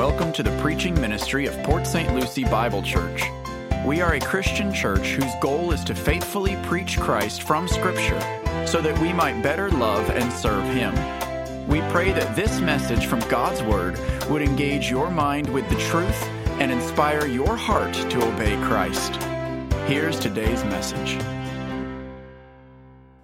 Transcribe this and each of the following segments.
welcome to the preaching ministry of Port St. Lucie Bible Church. We are a Christian church whose goal is to faithfully preach Christ from Scripture so that we might better love and serve Him. We pray that this message from God's Word would engage your mind with the truth and inspire your heart to obey Christ. Here's today's message.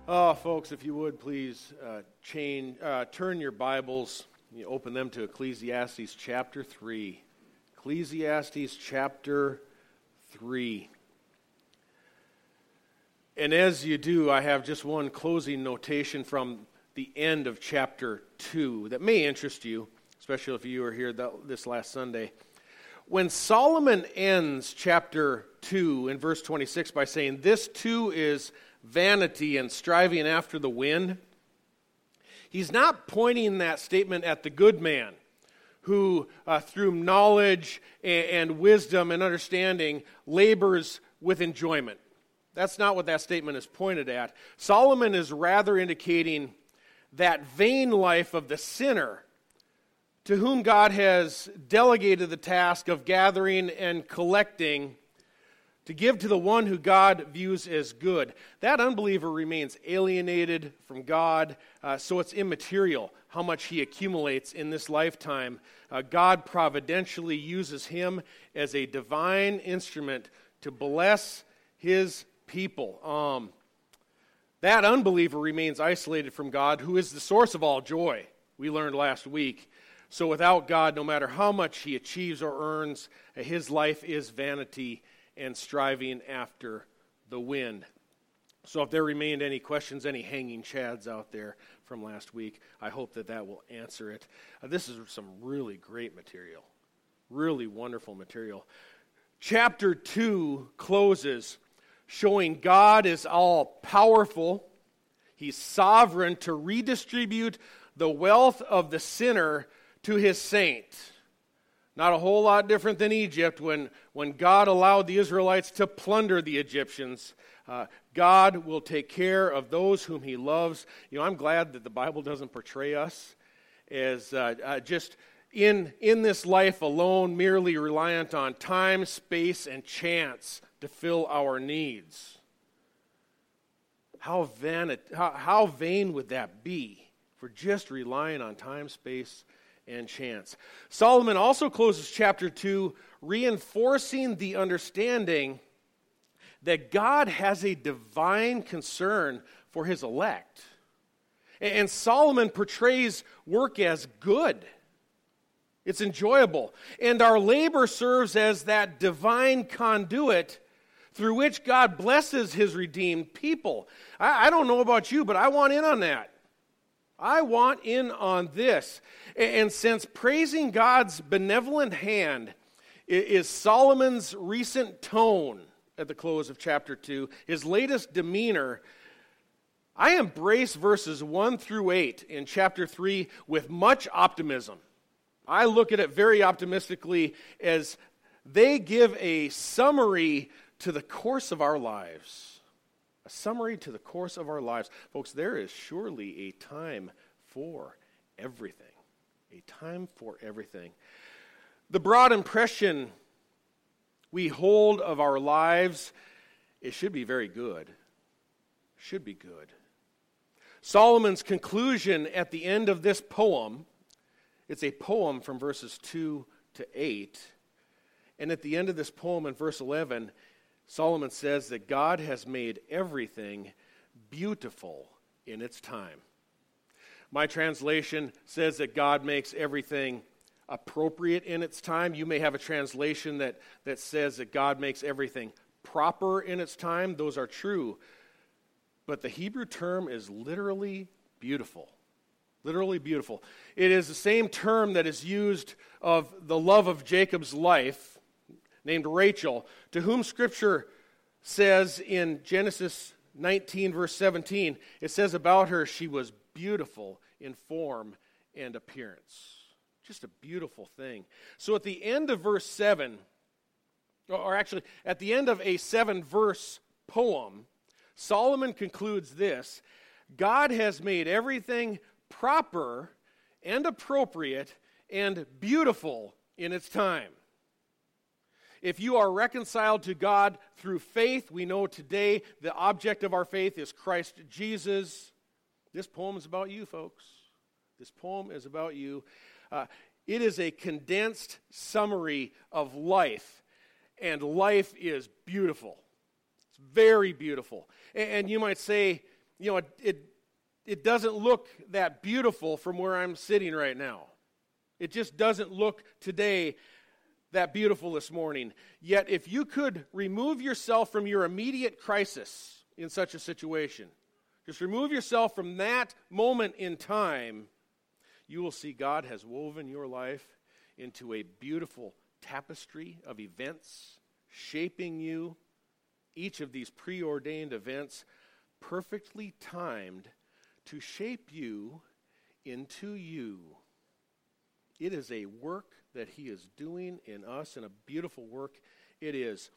Oh, folks, if you would please uh, change, uh, turn your Bibles, you open them to Ecclesiastes chapter 3. Ecclesiastes chapter 3. And as you do, I have just one closing notation from the end of chapter 2 that may interest you, especially if you were here this last Sunday. When Solomon ends chapter 2 in verse 26 by saying, This too is vanity and striving after the wind, he's not pointing that statement at the good man who, uh, through knowledge and, and wisdom and understanding, labors with enjoyment. That's not what that statement is pointed at. Solomon is rather indicating that vain life of the sinner to whom God has delegated the task of gathering and collecting to give to the one who God views as good. That unbeliever remains alienated from God, uh, so it's immaterial how much he accumulates in this lifetime. Uh, God providentially uses him as a divine instrument to bless his people. Um, that unbeliever remains isolated from God, who is the source of all joy, we learned last week. So without God, no matter how much he achieves or earns, his life is vanity and striving after the wind. So, if there remained any questions, any hanging chads out there from last week, I hope that that will answer it. Uh, this is some really great material, really wonderful material. Chapter 2 closes showing God is all powerful, He's sovereign to redistribute the wealth of the sinner to His saint. Not a whole lot different than Egypt when, when God allowed the Israelites to plunder the Egyptians. Uh, God will take care of those whom He loves. You know, I'm glad that the Bible doesn't portray us as uh, uh, just in, in this life alone, merely reliant on time, space, and chance to fill our needs. How vain, how, how vain would that be for just relying on time, space, and chance. Solomon also closes chapter 2 reinforcing the understanding that God has a divine concern for his elect. And Solomon portrays work as good. It's enjoyable. And our labor serves as that divine conduit through which God blesses his redeemed people. I, I, don't know about you, but I want in on that. I want in on this. And since praising God's benevolent hand is Solomon's recent tone at the close of chapter 2, his latest demeanor, I embrace verses 1 through 8 in chapter 3 with much optimism. I look at it very optimistically as they give a summary to the course of our lives a summary to the course of our lives. Folks, there is surely a time for everything. A time for everything. The broad impression we hold of our lives, it should be very good. Should be good. Solomon's conclusion at the end of this poem, it's a poem from verses 2 to 8. And at the end of this poem in verse 11, Solomon says that God has made everything beautiful in its time. My translation says that God makes everything appropriate in its time. You may have a translation that, that says that God makes everything proper in its time. Those are true. But the Hebrew term is literally beautiful. Literally beautiful. It is the same term that is used of the love of Jacob's life named Rachel, to whom Scripture says in Genesis 19, verse 17, it says about her, she was beautiful in form and appearance. Just a beautiful thing. So at the end of verse 7, or actually at the end of a seven verse poem, Solomon concludes this God has made everything proper and appropriate and beautiful in its time. If you are reconciled to God through faith, we know today the object of our faith is Christ Jesus. This poem is about you, folks. This poem is about you. Uh, it is a condensed summary of life, and life is beautiful. It's very beautiful. And, and you might say, you know, it, it, it doesn't look that beautiful from where I'm sitting right now. It just doesn't look today that beautiful this morning. Yet, if you could remove yourself from your immediate crisis in such a situation, just remove yourself from that moment in time, you will see God has woven your life into a beautiful tapestry of events, shaping you. Each of these preordained events perfectly timed to shape you into you. It is a work that He is doing in us, and a beautiful work it is.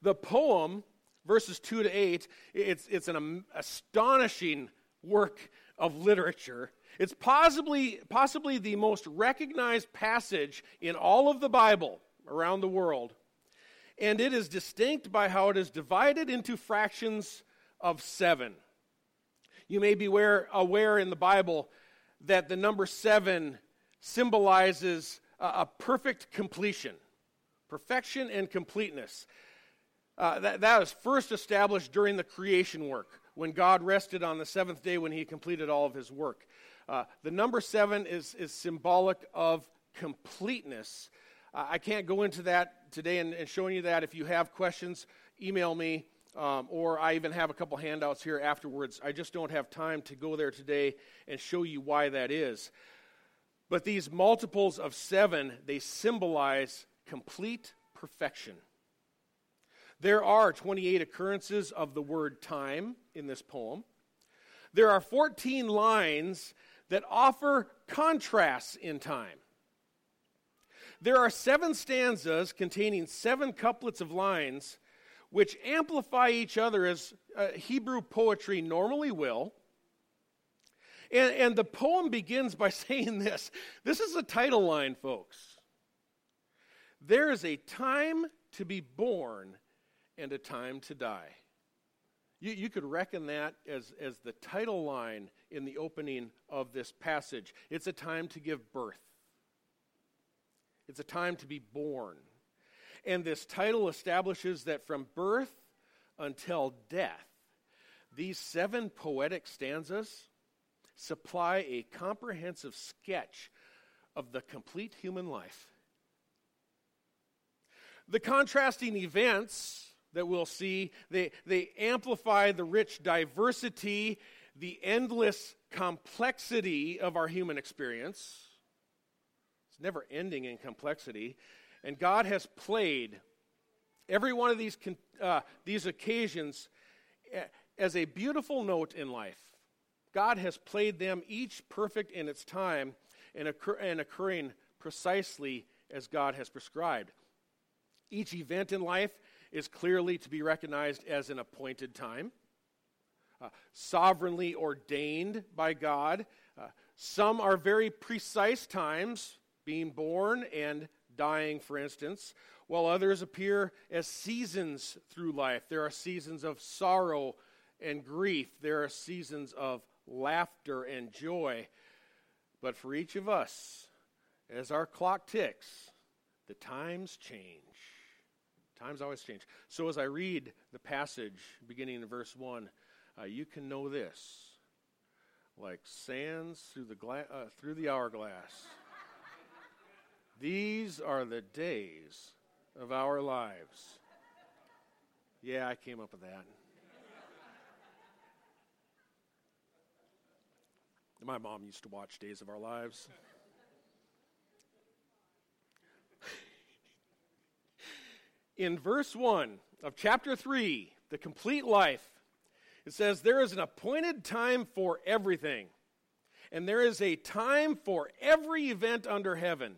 The poem, verses 2 to 8, it's, it's an astonishing work of literature. It's possibly, possibly the most recognized passage in all of the Bible around the world. And it is distinct by how it is divided into fractions of seven. You may be aware, aware in the Bible that the number seven symbolizes a, perfect completion, perfection and completeness. Uh, that, that was first established during the creation work when God rested on the seventh day when he completed all of his work. Uh, the number seven is, is symbolic of completeness. Uh, I can't go into that today and, and, showing you that. If you have questions, email me, um, or I even have a couple handouts here afterwards. I just don't have time to go there today and show you why that is. But these multiples of seven, they symbolize complete perfection. There are 28 occurrences of the word time in this poem. There are 14 lines that offer contrasts in time. There are seven stanzas containing seven couplets of lines which amplify each other as uh, Hebrew poetry normally will. And, and the poem begins by saying this this is the title line, folks. There is a time to be born and a time to die. You, you could reckon that as, as the title line in the opening of this passage. It's a time to give birth, it's a time to be born. And this title establishes that from birth until death, these seven poetic stanzas supply a comprehensive sketch of the complete human life. The contrasting events that we'll see, they, they amplify the rich diversity, the endless complexity of our human experience. It's never ending in complexity. And God has played every one of these, uh, these occasions eh, as a beautiful note in life. God has played them each perfect in its time and, occur- and occurring precisely as God has prescribed. Each event in life is clearly to be recognized as an appointed time, uh, sovereignly ordained by God. Uh, some are very precise times, being born and dying, for instance, while others appear as seasons through life. There are seasons of sorrow and grief, there are seasons of laughter, and joy. But for each of us, as our clock ticks, the times change. Times always change. So as I read the passage beginning in verse 1, uh, you can know this like sands through the, gla- uh, through the hourglass. These are the days of our lives. Yeah, I came up with that. My mom used to watch Days of Our Lives. In verse 1 of chapter 3, the complete life, it says, There is an appointed time for everything, and there is a time for every event under heaven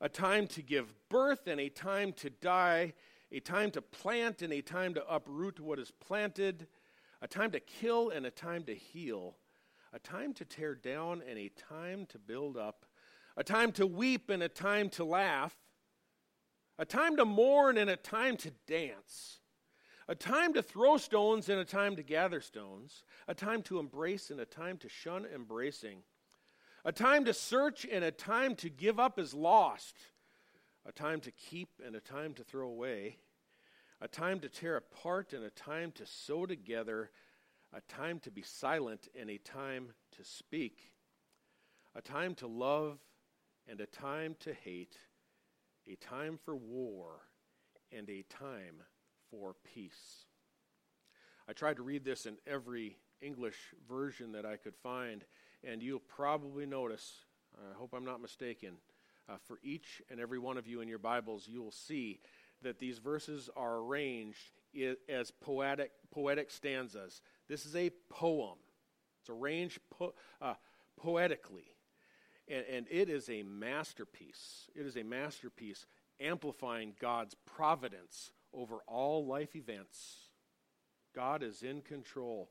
a time to give birth and a time to die, a time to plant and a time to uproot what is planted, a time to kill and a time to heal a time to tear down and a time to build up, a time to weep and a time to laugh, a time to mourn and a time to dance, a time to throw stones and a time to gather stones, a time to embrace and a time to shun embracing, a time to search and a time to give up as lost, a time to keep and a time to throw away, a time to tear apart and a time to sew together, a time to be silent and a time to speak, a time to love and a time to hate, a time for war and a time for peace. I tried to read this in every English version that I could find, and you'll probably notice, I hope I'm not mistaken, uh, for each and every one of you in your Bibles, you will see that these verses are arranged as poetic, poetic stanzas. This is a poem, it's arranged po- uh, poetically. And, and it is a masterpiece. It is a masterpiece amplifying God's providence over all life events. God is in control.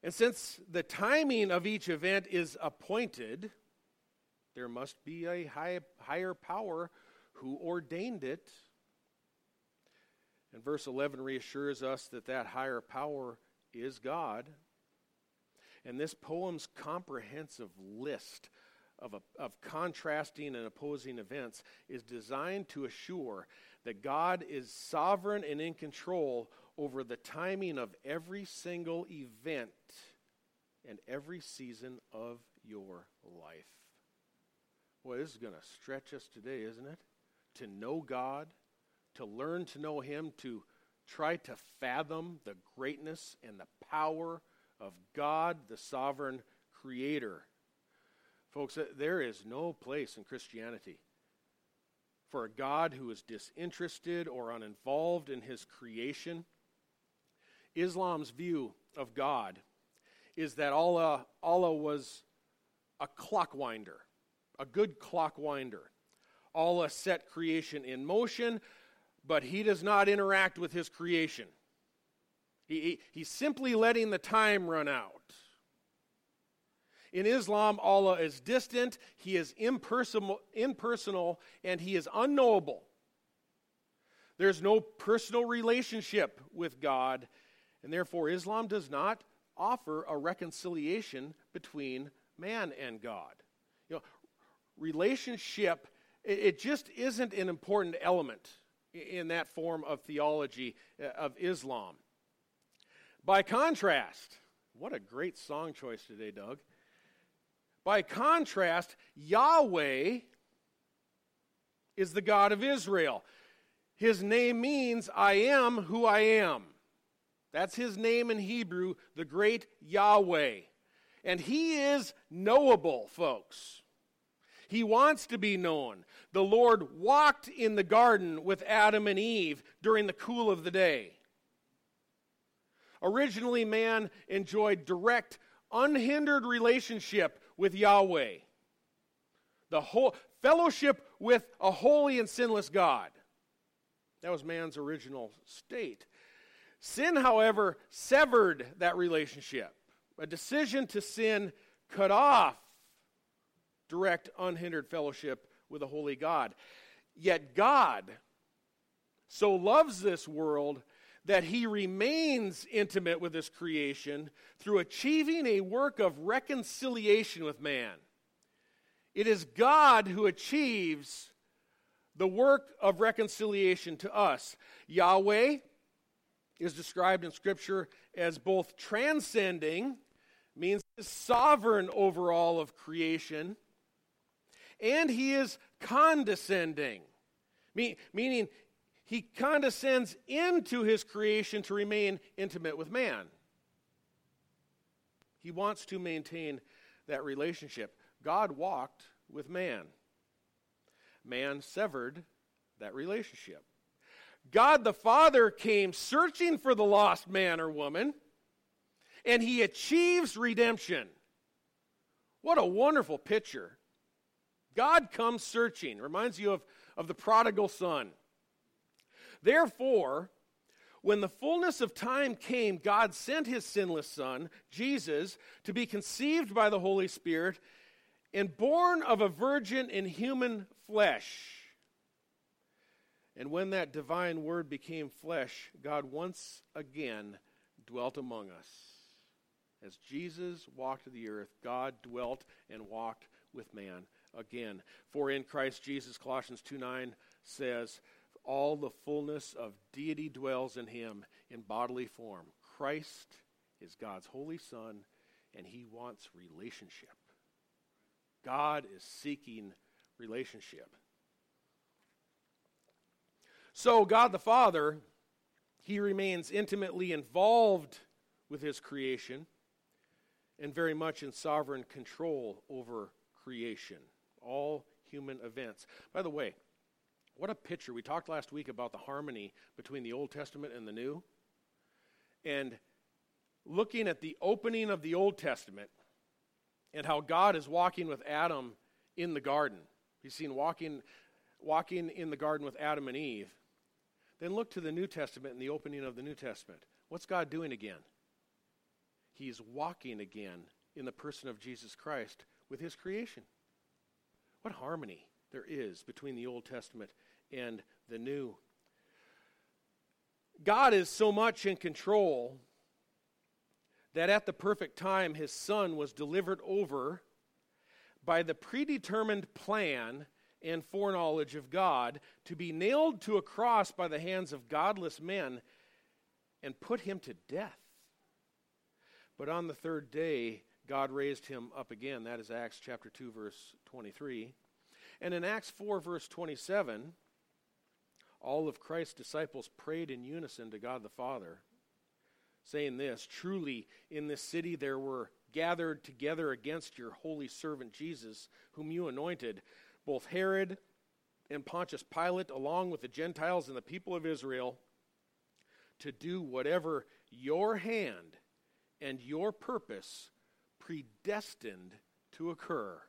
And since the timing of each event is appointed, there must be a high, higher power who ordained it. And verse 11 reassures us that that higher power is God. And this poem's comprehensive list of, a, of contrasting and opposing events is designed to assure that God is sovereign and in control over the timing of every single event and every season of your life. Boy, this is going to stretch us today, isn't it? To know God, to learn to know Him, to try to fathom the greatness and the power of God, the sovereign creator. Folks, uh, there is no place in Christianity for a God who is disinterested or uninvolved in his creation. Islam's view of God is that Allah, Allah was a clockwinder a good clock winder. Allah set creation in motion, but he does not interact with his creation. He, he, he's simply letting the time run out. In Islam, Allah is distant, He is impersonal, impersonal, and He is unknowable. There's no personal relationship with God, and therefore Islam does not offer a reconciliation between man and God. You know, relationship, it just isn't an important element in that form of theology uh, of Islam. By contrast, what a great song choice today, Doug. By contrast, Yahweh is the God of Israel. His name means, I am who I am. That's his name in Hebrew, the great Yahweh. And he is knowable, folks. He wants to be known. The Lord walked in the garden with Adam and Eve during the cool of the day. Originally, man enjoyed direct, unhindered relationship with Yahweh, the whole fellowship with a holy and sinless God. That was man's original state. Sin, however, severed that relationship. A decision to sin cut off direct, unhindered fellowship with a holy God. Yet God so loves this world that he remains intimate with his creation through achieving a work of reconciliation with man. It is God who achieves the work of reconciliation to us. Yahweh is described in Scripture as both transcending, means sovereign over all of creation, and he is condescending, meaning he condescends into his creation to remain intimate with man. He wants to maintain that relationship. God walked with man, man severed that relationship. God the Father came searching for the lost man or woman, and he achieves redemption. What a wonderful picture God comes searching. Reminds you of, of the prodigal son. Therefore, when the fullness of time came, God sent his sinless son, Jesus, to be conceived by the Holy Spirit and born of a virgin in human flesh. And when that divine word became flesh, God once again dwelt among us. As Jesus walked the earth, God dwelt and walked with man again. For in Christ Jesus, Colossians 2 9 says, all the fullness of deity dwells in him in bodily form. Christ is God's holy Son, and he wants relationship. God is seeking relationship. So, God the Father, he remains intimately involved with his creation and very much in sovereign control over creation, all human events. By the way, what a picture. We talked last week about the harmony between the Old Testament and the New. And looking at the opening of the Old Testament and how God is walking with Adam in the garden. He's seen walking, walking in the garden with Adam and Eve. Then look to the New Testament and the opening of the New Testament. What's God doing again? He's walking again in the person of Jesus Christ with his creation. What harmony there is between the Old Testament and the New. God is so much in control that at the perfect time his son was delivered over by the predetermined plan and foreknowledge of God to be nailed to a cross by the hands of godless men and put him to death. But on the third day, God raised him up again. That is Acts chapter 2, verse 23. And in Acts 4, verse 27, all of Christ's disciples prayed in unison to God the Father saying this Truly, in this city there were gathered together against your holy servant Jesus, whom you anointed, both Herod and Pontius Pilate, along with the Gentiles and the people of Israel, to do whatever your hand and your purpose predestined to occur.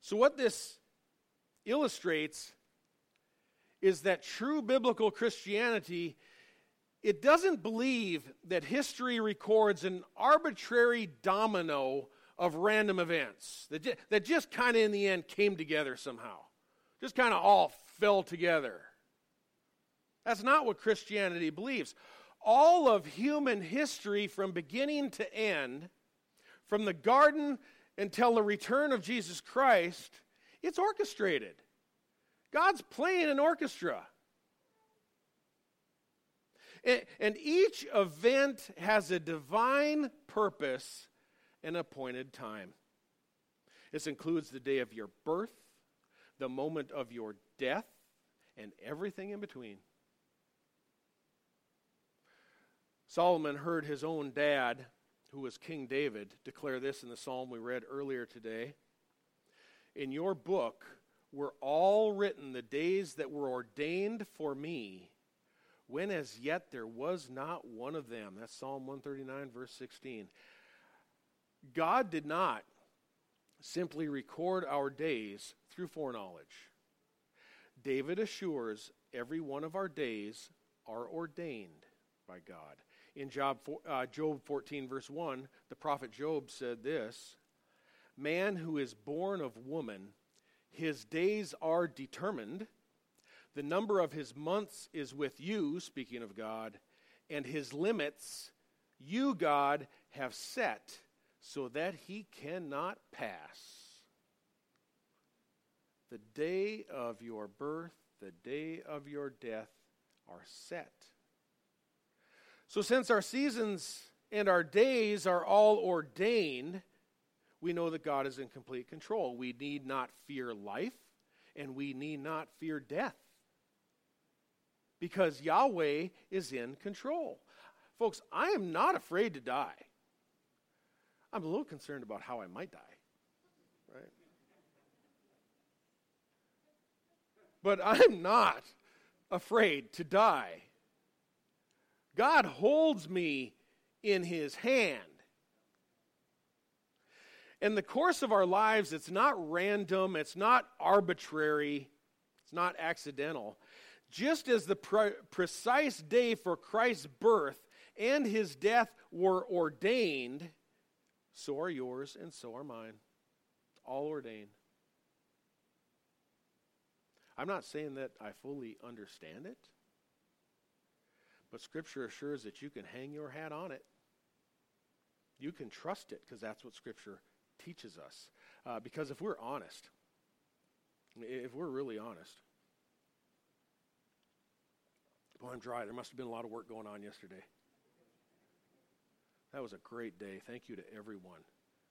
So, what this illustrates is that true biblical Christianity it doesn't believe that history records an arbitrary domino of random events that just, that just kind of in the end came together somehow. Just kind of all fell together. That's not what Christianity believes. All of human history from beginning to end, from the garden until the return of Jesus Christ, it's orchestrated. God's playing an orchestra. And each event has a divine purpose and appointed time. This includes the day of your birth, the moment of your death, and everything in between. Solomon heard his own dad, who was King David, declare this in the psalm we read earlier today. In your book were all written the days that were ordained for me when as yet there was not one of them. That's Psalm 139, verse 16. God did not simply record our days through foreknowledge. David assures every one of our days are ordained by God. In Job, uh, Job 14, verse 1, the prophet Job said this Man who is born of woman, his days are determined the number of his months is with you, speaking of God, and his limits you, God, have set so that he cannot pass. The day of your birth, the day of your death are set. So, since our seasons and our days are all ordained, we know that God is in complete control. We need not fear life, and we need not fear death because Yahweh is in control. Folks, I am not afraid to die. I'm a little concerned about how I might die, right? But I'm not afraid to die. God holds me in his hand. In the course of our lives, it's not random, it's not arbitrary, it's not accidental. Just as the pre- precise day for Christ's birth and his death were ordained, so are yours and so are mine. All ordained. I'm not saying that I fully understand it, but Scripture assures that you can hang your hat on it. You can trust it because that's what Scripture teaches us. Uh, because if we're honest, if we're really honest, boy, I'm dry. There must have been a lot of work going on yesterday. That was a great day. Thank you to everyone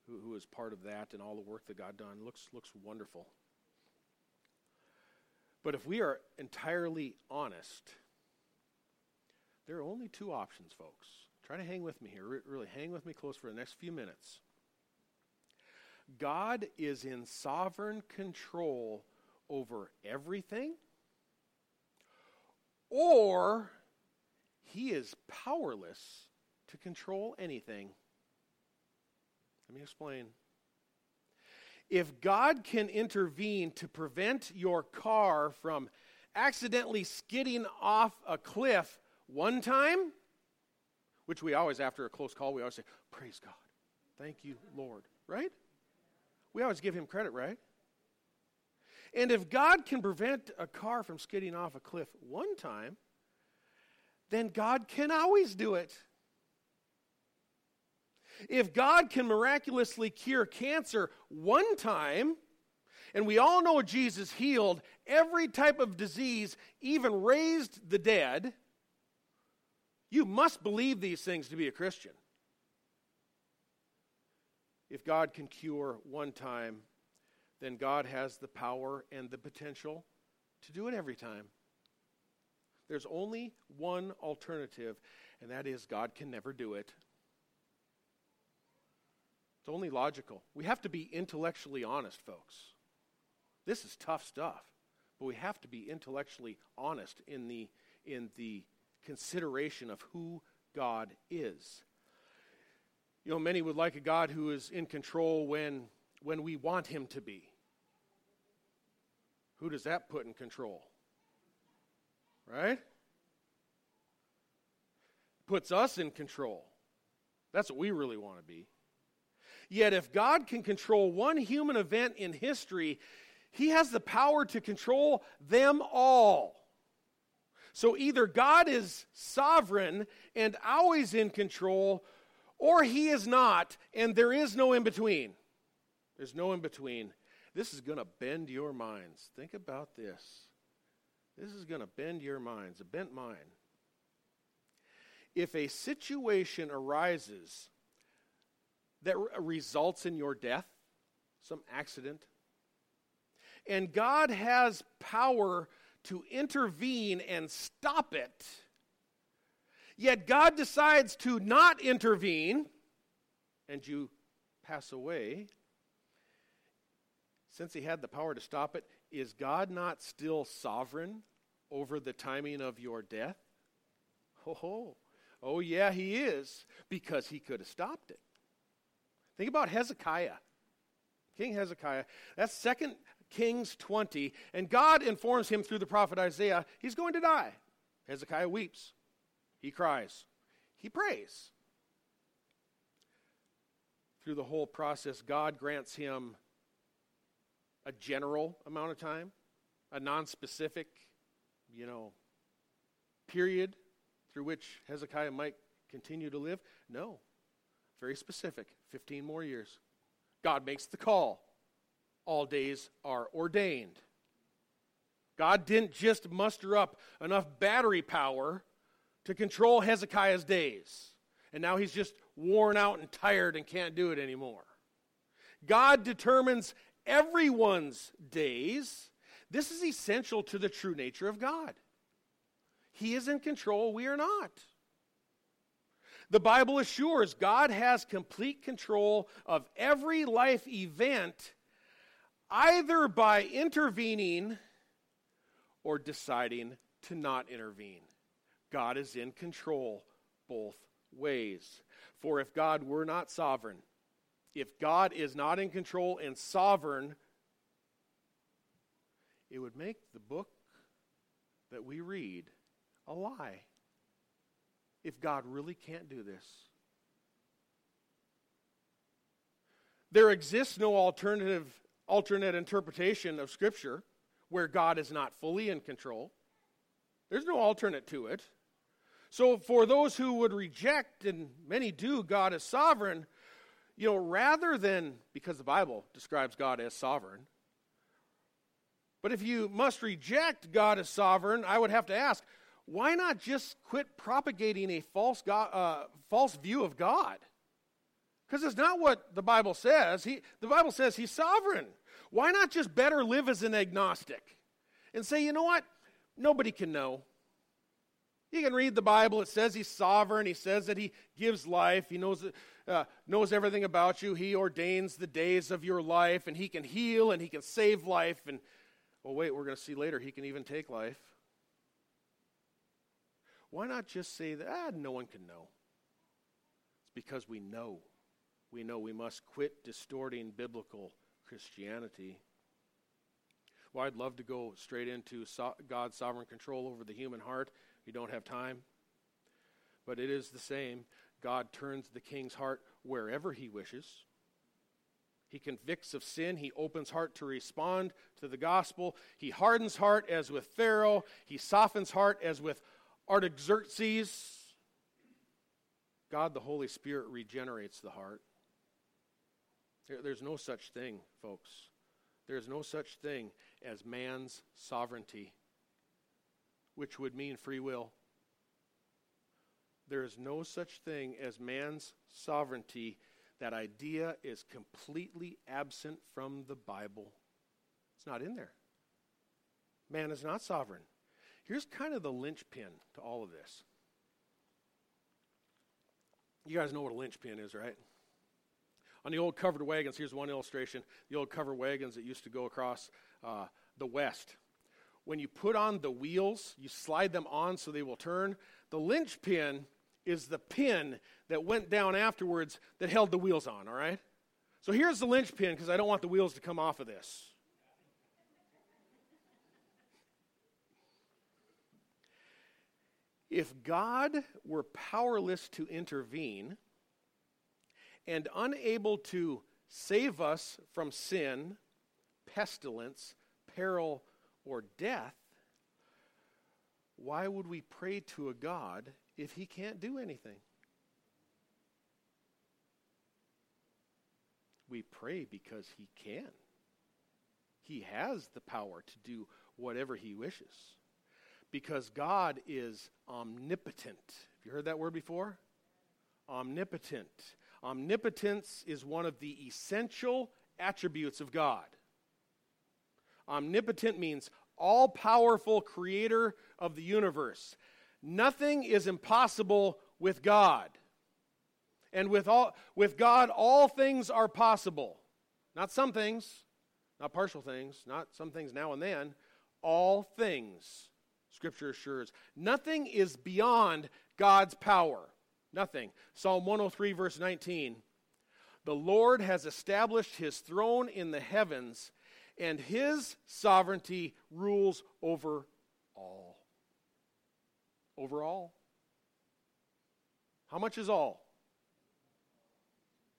who, who was part of that and all the work that God done. Looks looks wonderful. But if we are entirely honest, there are only two options, folks. Try to hang with me here. Really, hang with me close for the next few minutes. God is in sovereign control over everything, or he is powerless to control anything. Let me explain. If God can intervene to prevent your car from accidentally skidding off a cliff one time, which we always, after a close call, we always say, Praise God. Thank you, Lord. Right? We always give him credit, right? And if God can prevent a car from skidding off a cliff one time, then God can always do it. If God can miraculously cure cancer one time, and we all know Jesus healed every type of disease, even raised the dead, you must believe these things to be a Christian. If God can cure one time, then God has the power and the potential to do it every time. There's only one alternative, and that is God can never do it. It's only logical. We have to be intellectually honest, folks. This is tough stuff, but we have to be intellectually honest in the, in the consideration of who God is. You know, many would like a God who is in control when, when we want him to be. Who does that put in control? Right? Puts us in control. That's what we really want to be. Yet, if God can control one human event in history, he has the power to control them all. So either God is sovereign and always in control, or he is not, and there is no in between. There's no in between. This is going to bend your minds. Think about this. This is going to bend your minds, a bent mind. If a situation arises that results in your death, some accident. And God has power to intervene and stop it. Yet God decides to not intervene, and you pass away. Since He had the power to stop it, is God not still sovereign over the timing of your death? Oh, oh yeah, He is, because He could have stopped it. Think about Hezekiah. King Hezekiah. That's Second Kings 20. And God informs him through the prophet Isaiah he's going to die. Hezekiah weeps. He cries. He prays. Through the whole process, God grants him a general amount of time, a non-specific, you know, period through which Hezekiah might continue to live? No. Very specific 15 more years. God makes the call. All days are ordained. God didn't just muster up enough battery power to control Hezekiah's days. And now he's just worn out and tired and can't do it anymore. God determines everyone's days. This is essential to the true nature of God. He is in control, we are not. The Bible assures God has complete control of every life event, either by intervening or deciding to not intervene. God is in control both ways. For if God were not sovereign, if God is not in control and sovereign, it would make the book that we read a lie if God really can't do this? There exists no alternative, alternate interpretation of Scripture where God is not fully in control. There's no alternate to it. So, for those who would reject, and many do, God as sovereign, you know, rather than, because the Bible describes God as sovereign, but if you must reject God as sovereign, I would have to ask, why not just quit propagating a false, God, uh, false view of God? Because it's not what the Bible says. He, the Bible says he's sovereign. Why not just better live as an agnostic and say, you know what? Nobody can know. You can read the Bible. It says he's sovereign. He says that he gives life. He knows, uh, knows everything about you. He ordains the days of your life, and he can heal and he can save life. And, well, wait, we're going to see later, he can even take life. Why not just say that, ah, no one can know? It's because we know. We know we must quit distorting biblical Christianity. Well, I'd love to go straight into so- God's sovereign control over the human heart. We don't have time. But it is the same. God turns the king's heart wherever he wishes. He convicts of sin. He opens heart to respond to the gospel. He hardens heart as with Pharaoh. He softens heart as with Artaxerxes. God, the Holy Spirit, regenerates the heart. There, there's no such thing, folks. There's no such thing as man's sovereignty, which would mean free will. There is no such thing as man's sovereignty. That idea is completely absent from the Bible. It's not in there. Man is not sovereign. Here's kind of the linchpin to all of this. You guys know what a linchpin is, right? On the old covered wagons, here's one illustration the old covered wagons that used to go across uh, the West. When you put on the wheels, you slide them on so they will turn. The linchpin is the pin that went down afterwards that held the wheels on, all right? So here's the linchpin because I don't want the wheels to come off of this. If God were powerless to intervene, and unable to save us from sin, pestilence, peril, or death, why would we pray to a God if he can't do anything? We pray because he can. He has the power to do whatever he wishes. Because God is omnipotent. Have you heard that word before? Omnipotent. Omnipotence is one of the essential attributes of God. Omnipotent means all powerful creator of the universe. Nothing is impossible with God. And with, all, with God, all things are possible. Not some things, not partial things, not some things now and then. All things, Scripture assures. Nothing is beyond God's power. Nothing. Psalm 103, verse 19. The Lord has established his throne in the heavens, and his sovereignty rules over all. Over all. How much is all?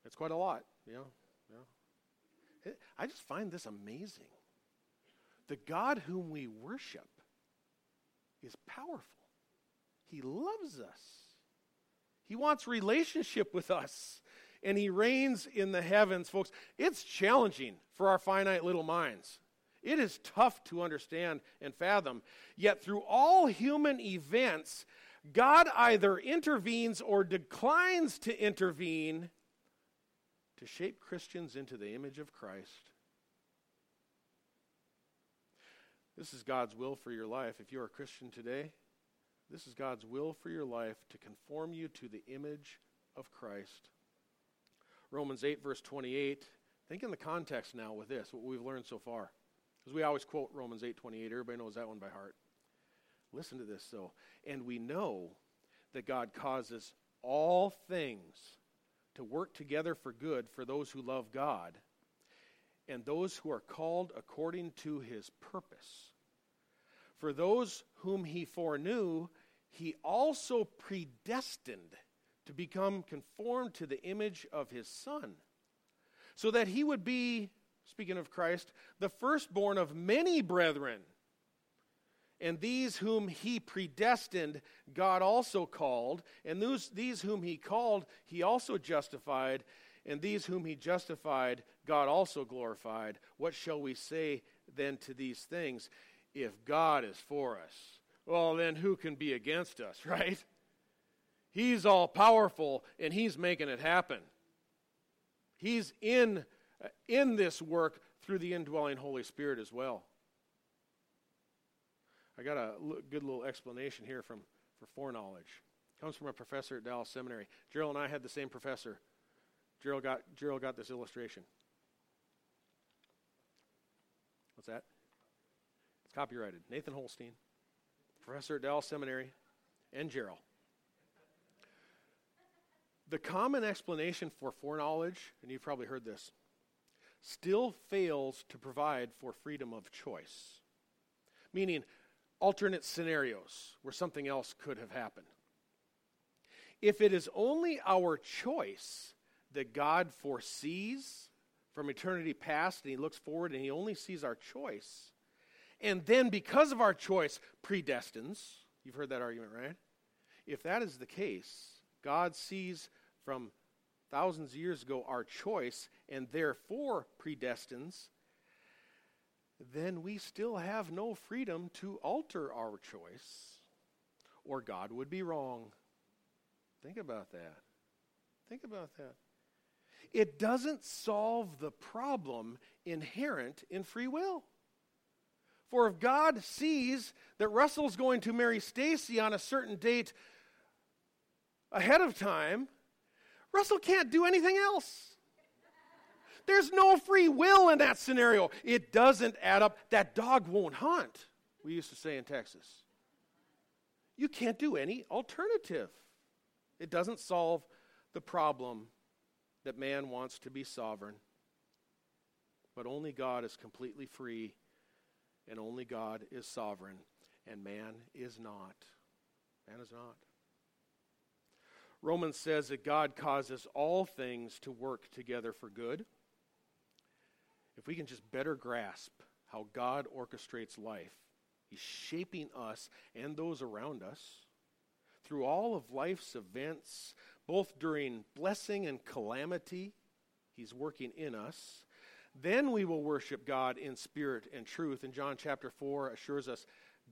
It's quite a lot. Yeah, yeah. I just find this amazing. The God whom we worship is powerful. He loves us. He wants relationship with us, and He reigns in the heavens. Folks, it's challenging for our finite little minds. It is tough to understand and fathom. Yet, through all human events, God either intervenes or declines to intervene to shape Christians into the image of Christ. This is God's will for your life. If you're a Christian today, this is God's will for your life to conform you to the image of Christ. Romans 8, verse 28. Think in the context now with this, what we've learned so far. Because we always quote Romans 8, 28. Everybody knows that one by heart. Listen to this, though. And we know that God causes all things to work together for good for those who love God and those who are called according to his purpose. For those whom he foreknew, he also predestined to become conformed to the image of his Son, so that he would be, speaking of Christ, the firstborn of many brethren. And these whom he predestined, God also called. And those, these whom he called, he also justified. And these whom he justified, God also glorified. What shall we say then to these things? If God is for us, well, then who can be against us, right? He's all powerful and he's making it happen. He's in, uh, in this work through the indwelling Holy Spirit as well. I got a good little explanation here from for foreknowledge. It comes from a professor at Dallas Seminary. Gerald and I had the same professor. Gerald got Gerald got this illustration. What's that? Copyrighted. Nathan Holsteen, professor at Dallas Seminary, and Gerald. The common explanation for foreknowledge, and you've probably heard this, still fails to provide for freedom of choice. Meaning, alternate scenarios where something else could have happened. If it is only our choice that God foresees from eternity past and He looks forward and He only sees our choice, and then because of our choice predestines, you've heard that argument, right? If that is the case, God sees from thousands of years ago our choice and therefore predestines then we still have no freedom to alter our choice, or God would be wrong. Think about that. Think about that. It doesn't solve the problem inherent in free will. For if God sees that Russell's going to marry Stacy on a certain date ahead of time, Russell can't do anything else. There's no free will in that scenario. It doesn't add up. That dog won't hunt, we used to say in Texas. You can't do any alternative. It doesn't solve the problem that man wants to be sovereign. But only God is completely free, and only God is sovereign, and man is not. Man is not. Romans says that God causes all things to work together for good if we can just better grasp how God orchestrates life, He's shaping us and those around us through all of life's events, both during blessing and calamity, He's working in us. Then we will worship God in spirit and truth. And John chapter 4 assures us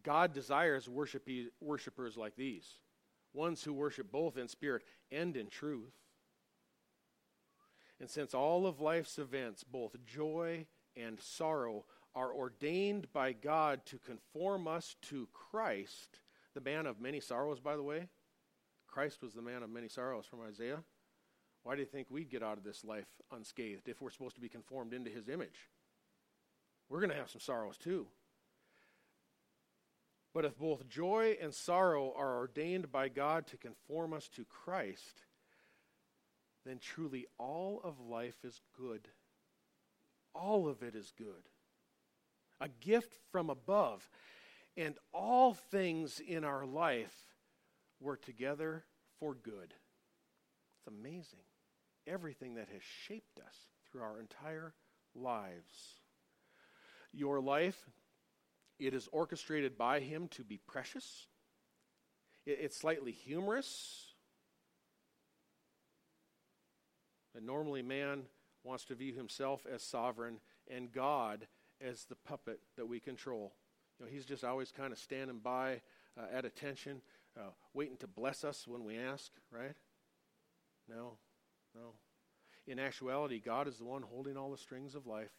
God desires worship, worshipers like these, ones who worship both in spirit and in truth. And since all of life's events, both joy and sorrow, are ordained by God to conform us to Christ, the man of many sorrows, by the way, Christ was the man of many sorrows from Isaiah. Why do you think we'd get out of this life unscathed if we're supposed to be conformed into his image? We're going to have some sorrows too. But if both joy and sorrow are ordained by God to conform us to Christ, then truly all of life is good. All of it is good. A gift from above. And all things in our life work together for good. It's amazing. Everything that has shaped us through our entire lives. Your life, it is orchestrated by Him to be precious. It's slightly humorous that normally man wants to view himself as sovereign and God as the puppet that we control. You know, he's just always kind of standing by uh, at attention, uh, waiting to bless us when we ask, right? No, no. In actuality, God is the one holding all the strings of life.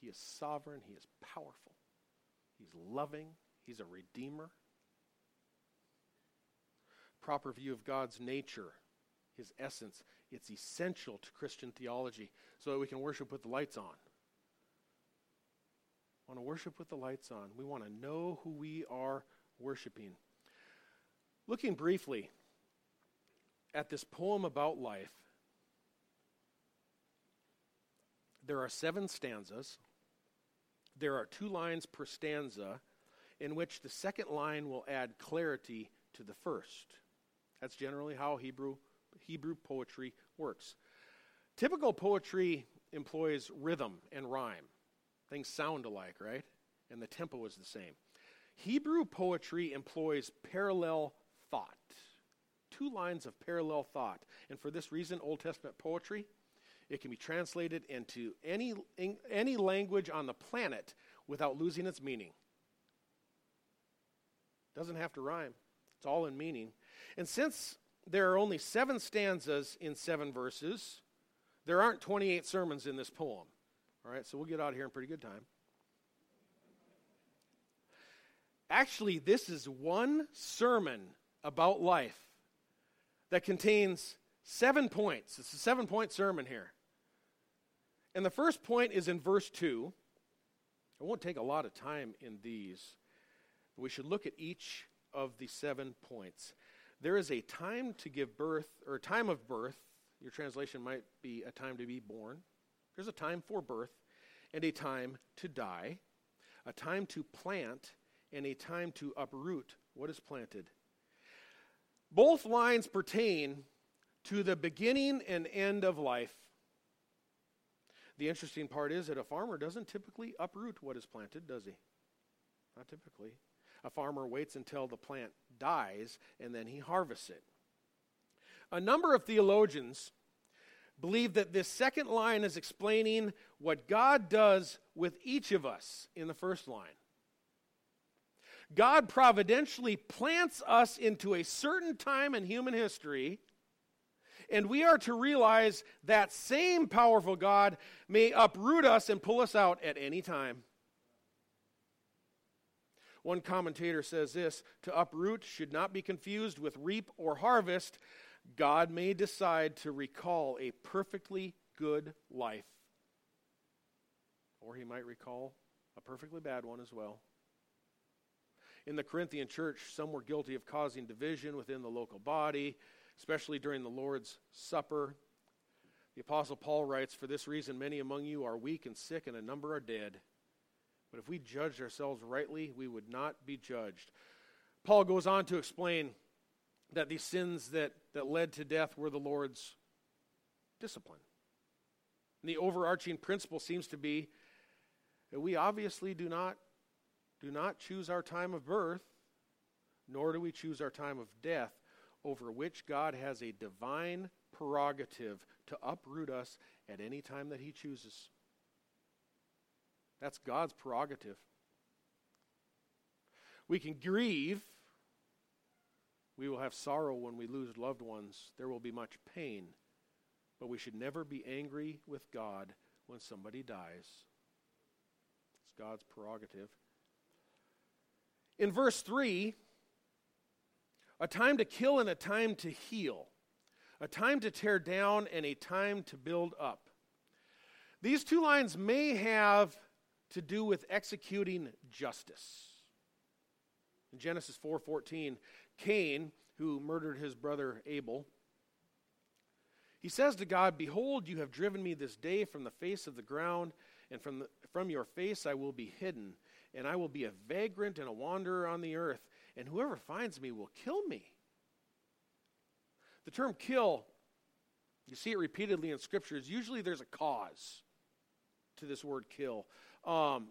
He is sovereign, He is powerful, He's loving, He's a redeemer. Proper view of God's nature his essence. It's essential to Christian theology so that we can worship with the lights on. want to worship with the lights on. We want to know who we are worshiping. Looking briefly at this poem about life, there are seven stanzas. There are two lines per stanza, in which the second line will add clarity to the first. That's generally how Hebrew Hebrew poetry works. Typical poetry employs rhythm and rhyme. Things sound alike, right? And the tempo is the same. Hebrew poetry employs parallel thought, two lines of parallel thought. And for this reason, Old Testament poetry, it can be translated into any, any language on the planet without losing its meaning. Doesn't have to rhyme, it's all in meaning. And since there are only seven stanzas in seven verses, there aren't 28 sermons in this poem. All right, so we'll get out of here in pretty good time. Actually, this is one sermon about life that contains seven points. It's a seven point sermon here. And the first point is in verse 2. I won't take a lot of time in these, but we should look at each of the seven points. There is a time to give birth, or a time of birth. Your translation might be a time to be born. There's a time for birth and a time to die, a time to plant and a time to uproot what is planted. Both lines pertain to the beginning and end of life. The interesting part is that a farmer doesn't typically uproot what is planted, does he? Not typically. A farmer waits until the plant dies and then he harvests it. A number of theologians believe that this second line is explaining what God does with each of us in the first line. God providentially plants us into a certain time in human history, and we are to realize that same powerful God may uproot us and pull us out at any time. One commentator says this to uproot should not be confused with reap or harvest. God may decide to recall a perfectly good life, or he might recall a perfectly bad one as well. In the Corinthian church, some were guilty of causing division within the local body, especially during the Lord's Supper. The Apostle Paul writes, For this reason, many among you are weak and sick, and a number are dead. But if we judged ourselves rightly, we would not be judged. Paul goes on to explain that these sins that, that led to death were the Lord's discipline. And the overarching principle seems to be that we obviously do not do not choose our time of birth, nor do we choose our time of death, over which God has a divine prerogative to uproot us at any time that He chooses. That's God's prerogative. We can grieve. We will have sorrow when we lose loved ones. There will be much pain. But we should never be angry with God when somebody dies. It's God's prerogative. In verse 3, a time to kill and a time to heal, a time to tear down and a time to build up. These two lines may have to do with executing justice. In Genesis 4:14, Cain, who murdered his brother Abel, he says to God, "Behold, you have driven me this day from the face of the ground, and from the, from your face I will be hidden and I will be a vagrant and a wanderer on the earth, and whoever finds me will kill me. The term kill, you see it repeatedly in scriptures. Usually there's a cause to this word kill. Um,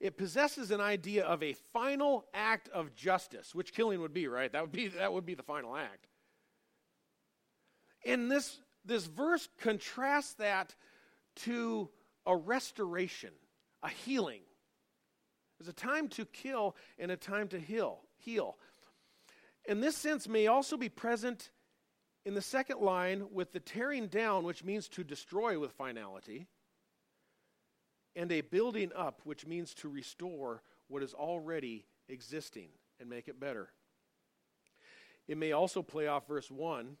it possesses an idea of a final act of justice, which killing would be, right? That would be, that would be the final act. And this, this verse contrasts that to a restoration, a healing. There's a time to kill and a time to heal. Heal. And this sense may also be present in the second line with the tearing down, which means to destroy with finality, and a building up, which means to restore what is already existing and make it better. It may also play off verse 1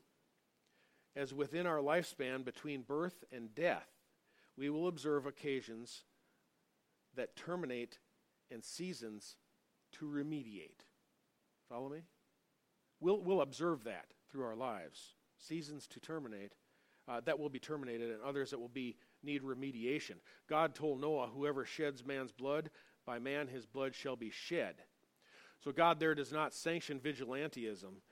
as within our lifespan between birth and death, we will observe occasions that terminate and seasons to remediate. Follow me? We'll, we'll observe that through our lives. Seasons to terminate, uh, that will be terminated, and others that will be need remediation. God told Noah, Whoever sheds man's blood, by man his blood shall be shed. So God there does not sanction vigilantism,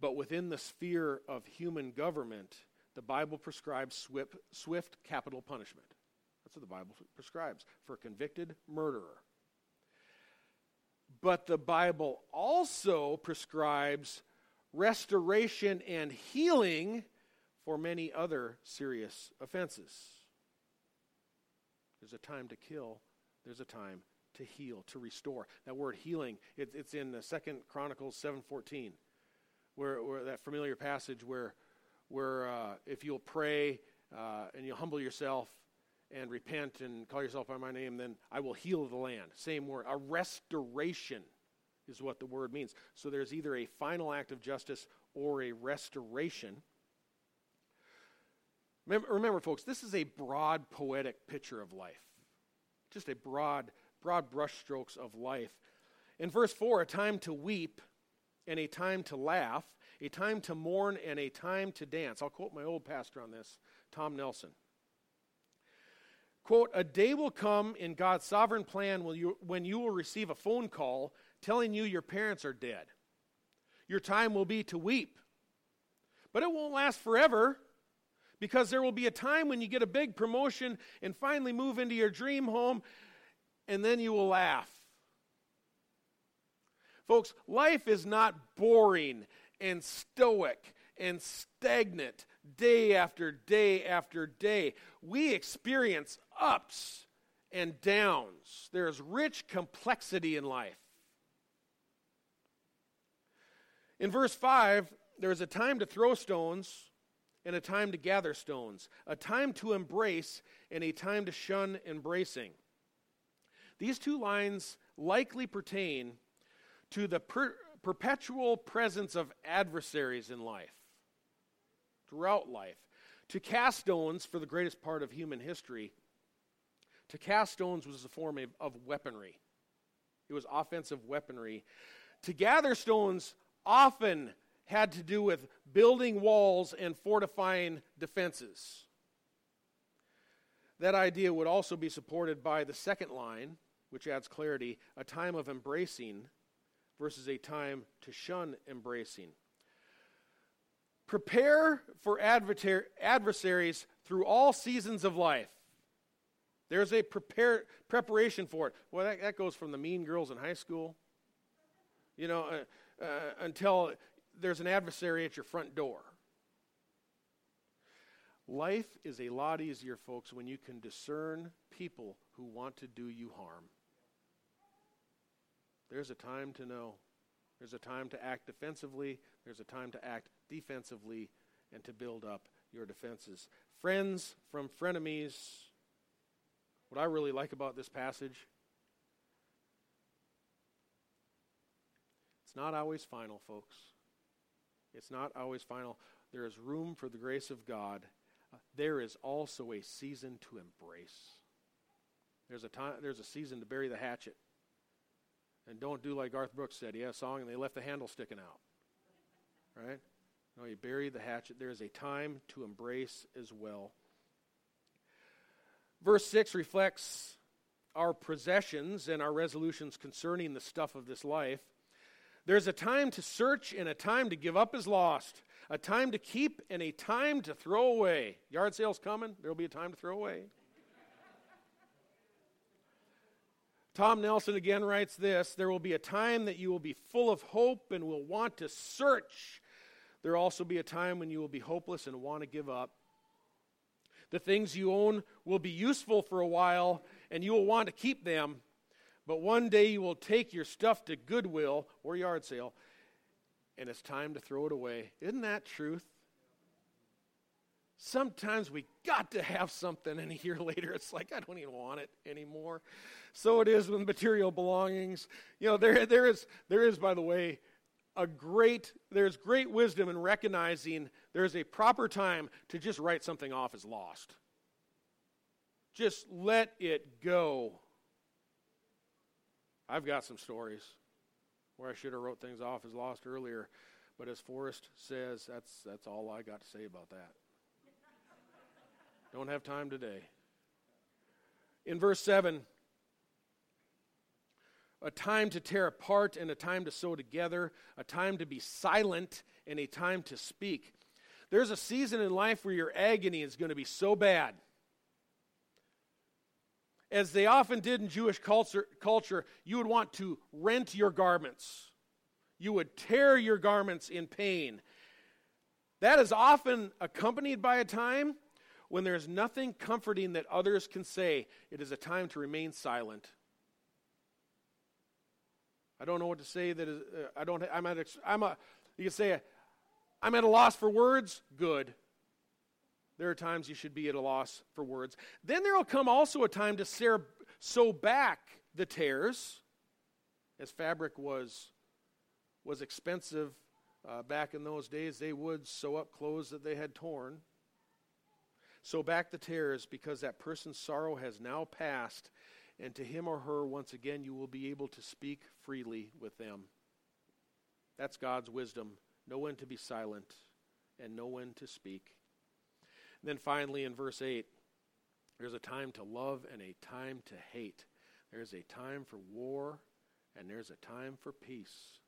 but within the sphere of human government, the Bible prescribes swift, swift capital punishment. That's what the Bible prescribes for a convicted murderer. But the Bible also prescribes restoration and healing for many other serious offenses. There's a time to kill, there's a time to heal, to restore. That word healing, it, it's in the Second Chronicles 7.14, where, where that familiar passage where, where uh, if you'll pray uh, and you'll humble yourself and repent and call yourself by my name, then I will heal the land. Same word. A restoration is what the word means. So there's either a final act of justice or a restoration. Remember, folks, this is a broad poetic picture of life. Just a broad, broad brushstrokes of life. In verse 4, a time to weep and a time to laugh, a time to mourn and a time to dance. I'll quote my old pastor on this, Tom Nelson. Quote, a day will come in God's sovereign plan when you will receive a phone call telling you your parents are dead. Your time will be to weep. But it won't last forever because there will be a time when you get a big promotion and finally move into your dream home, and then you will laugh. Folks, life is not boring and stoic and stagnant day after day after day. We experience ups and downs. There's rich complexity in life. In verse 5, there's a time to throw stones and a time to gather stones, a time to embrace and a time to shun embracing. These two lines likely pertain to the per- perpetual presence of adversaries in life, throughout life. To cast stones, for the greatest part of human history, to cast stones was a form of, of weaponry. It was offensive weaponry. To gather stones often had to do with building walls and fortifying defenses. That idea would also be supported by the second line, which adds clarity a time of embracing versus a time to shun embracing. Prepare for adversaries through all seasons of life. There's a prepare, preparation for it. Well, that, that goes from the mean girls in high school, you know, uh, uh, until there's an adversary at your front door. Life is a lot easier, folks, when you can discern people who want to do you harm. There's a time to know. There's a time to act defensively. There's a time to act defensively and to build up your defenses. Friends from frenemies. What I really like about this passage, it's not always final, folks. It's not always final. There is room for the grace of God. Uh, there is also a season to embrace. There's a time there's a season to bury the hatchet. And don't do like Garth Brooks said. He had a song and they left the handle sticking out. Right? No, you bury the hatchet. There is a time to embrace as well. Verse 6 reflects our possessions and our resolutions concerning the stuff of this life. There's a time to search and a time to give up as lost, a time to keep and a time to throw away. Yard sale's coming, there'll be a time to throw away. Tom Nelson again writes this There will be a time that you will be full of hope and will want to search. There will also be a time when you will be hopeless and want to give up. The things you own will be useful for a while and you will want to keep them, but one day you will take your stuff to Goodwill or yard sale, and it's time to throw it away. Isn't that truth? Sometimes we got to have something, and a year later it's like, I don't even want it anymore. So it is with material belongings. You know, there, there, is, there is, by the way, a great, there's great wisdom in recognizing there's a proper time to just write something off as lost. Just let it go. I've got some stories where I should have wrote things off as lost earlier, but as Forrest says, that's that's all I got to say about that. Don't have time today. In verse 7, a time to tear apart and a time to sew together, a time to be silent and a time to speak. There's a season in life where your agony is going to be so bad. As they often did in Jewish culture, culture, you would want to rent your garments. You would tear your garments in pain. That is often accompanied by a time when there is nothing comforting that others can say. It is a time to remain silent. I don't know what to say. That is, uh, I don't. I'm at. I'm a. You can say, I'm at a loss for words. Good. There are times you should be at a loss for words. Then there will come also a time to sew back the tears, as fabric was was expensive uh, back in those days. They would sew up clothes that they had torn. Sew back the tears because that person's sorrow has now passed, and to him or her, once again, you will be able to speak freely with them. That's God's wisdom. Know when to be silent and know when to speak. And then finally, in verse 8, there's a time to love and a time to hate. There's a time for war and there's a time for peace.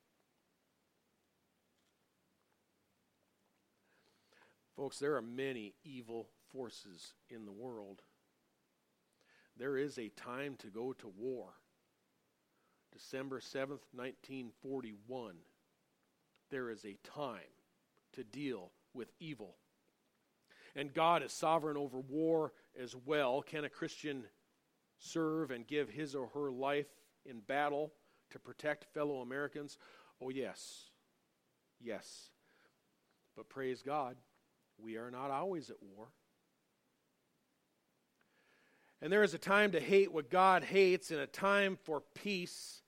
Folks, there are many evil forces in the world. There is a time to go to war. December 7th, 1941. There is a time to deal with evil. And God is sovereign over war as well. Can a Christian serve and give his or her life in battle to protect fellow Americans? Oh, yes. Yes. But praise God, we are not always at war. And there is a time to hate what God hates and a time for peace.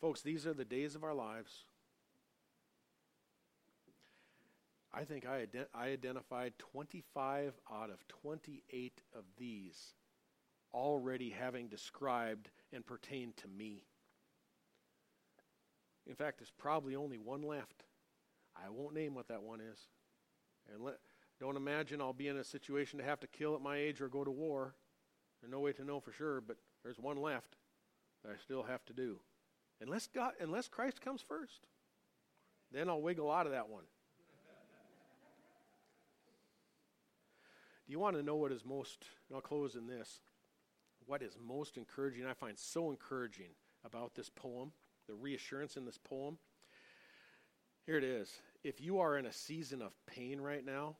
Folks, these are the days of our lives. I think I, ident- I identified 25 out of 28 of these already having described and pertained to me. In fact, there's probably only one left. I won't name what that one is. And let, don't imagine I'll be in a situation to have to kill at my age or go to war. There's no way to know for sure, but there's one left that I still have to do. Unless God, unless Christ comes first, then I'll wiggle out of that one. Do you want to know what is most, I'll close in this, what is most encouraging, I find so encouraging about this poem, the reassurance in this poem? Here it is. If you are in a season of pain right now,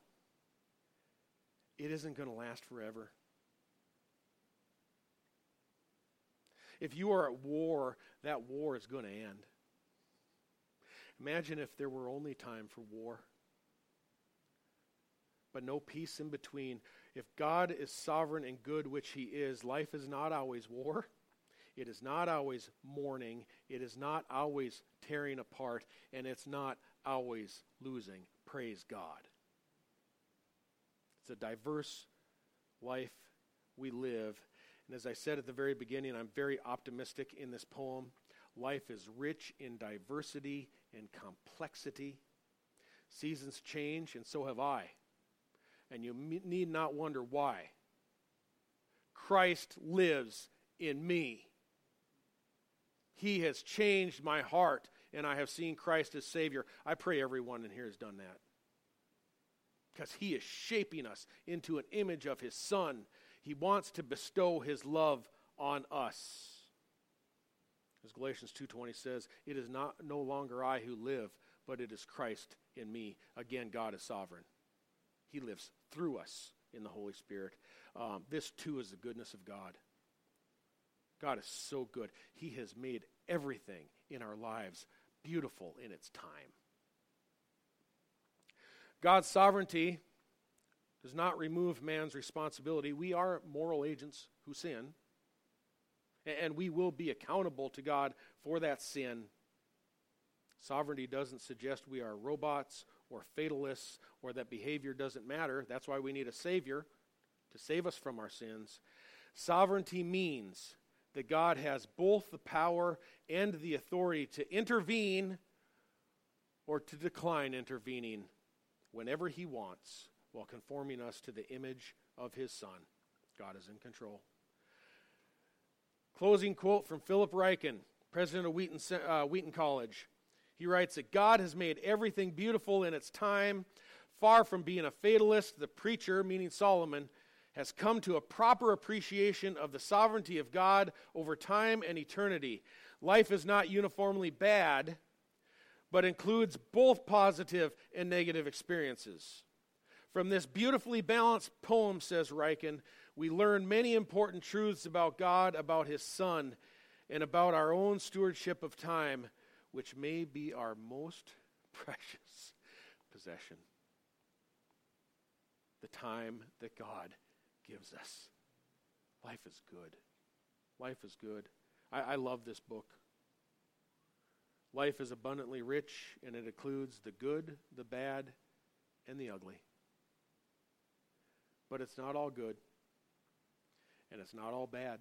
it isn't going to last forever. If you are at war, that war is going to end. Imagine if there were only time for war but no peace in between. If God is sovereign and good, which He is, life is not always war. It is not always mourning. It is not always tearing apart. And it's not always losing. Praise God. It's a diverse life we live. And as I said at the very beginning, I'm very optimistic in this poem. Life is rich in diversity and complexity. Seasons change, and so have I and you need not wonder why. Christ lives in me. He has changed my heart, and I have seen Christ as Savior. I pray everyone in here has done that. Because He is shaping us into an image of His Son. He wants to bestow His love on us. As Galatians 2:20 says, it is not no longer I who live, but it is Christ in me. Again, God is sovereign. He lives through us in the Holy Spirit. Um, this too is the goodness of God. God is so good. He has made everything in our lives beautiful in its time. God's sovereignty does not remove man's responsibility. We are moral agents who sin, and we will be accountable to God for that sin. Sovereignty doesn't suggest we are robots or fatalists or that behavior doesn't matter. That's why we need a Savior to save us from our sins. Sovereignty means that God has both the power and the authority to intervene or to decline intervening whenever He wants while conforming us to the image of His Son. God is in control. Closing quote from Philip Ryken, president of Wheaton, uh, Wheaton College. He writes that God has made everything beautiful in its time. far from being a fatalist, the preacher, meaning Solomon, has come to a proper appreciation of the sovereignty of God over time and eternity. Life is not uniformly bad, but includes both positive and negative experiences. From this beautifully balanced poem, says Ryken, we learn many important truths about God, about His Son, and about our own stewardship of time, which may be our most precious possession. The time that God gives us. Life is good. Life is good. I, I love this book. Life is abundantly rich, and it includes the good, the bad, and the ugly. But it's not all good, and it's not all bad,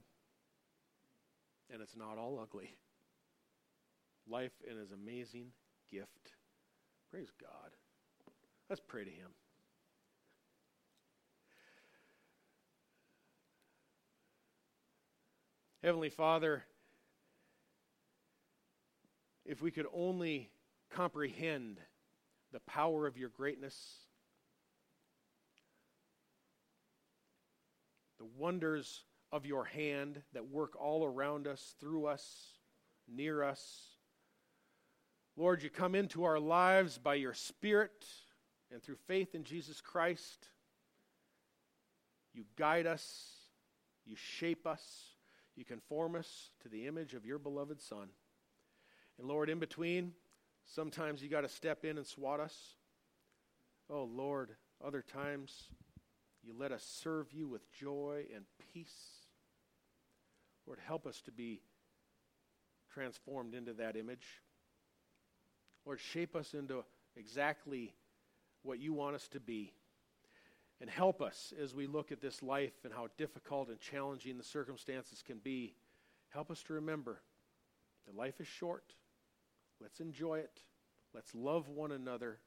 and it's not all ugly. Life is an amazing gift. Praise God. Let's pray to Him. Heavenly Father, if we could only comprehend the power of your greatness, the wonders of your hand that work all around us, through us, near us. Lord, you come into our lives by your Spirit and through faith in Jesus Christ. You guide us, you shape us, you conform us to the image of your beloved Son. And Lord, in between, sometimes you got to step in and swat us. Oh, Lord, other times you let us serve you with joy and peace. Lord, help us to be transformed into that image. Lord, shape us into exactly what you want us to be. And help us as we look at this life and how difficult and challenging the circumstances can be. Help us to remember that life is short. Let's enjoy it. Let's love one another.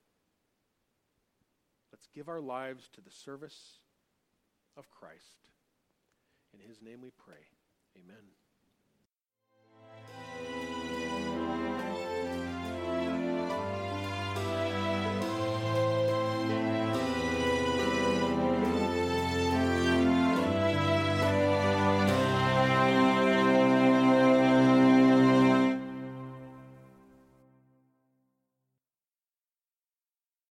Let's give our lives to the service of Christ. In his name we pray. Amen.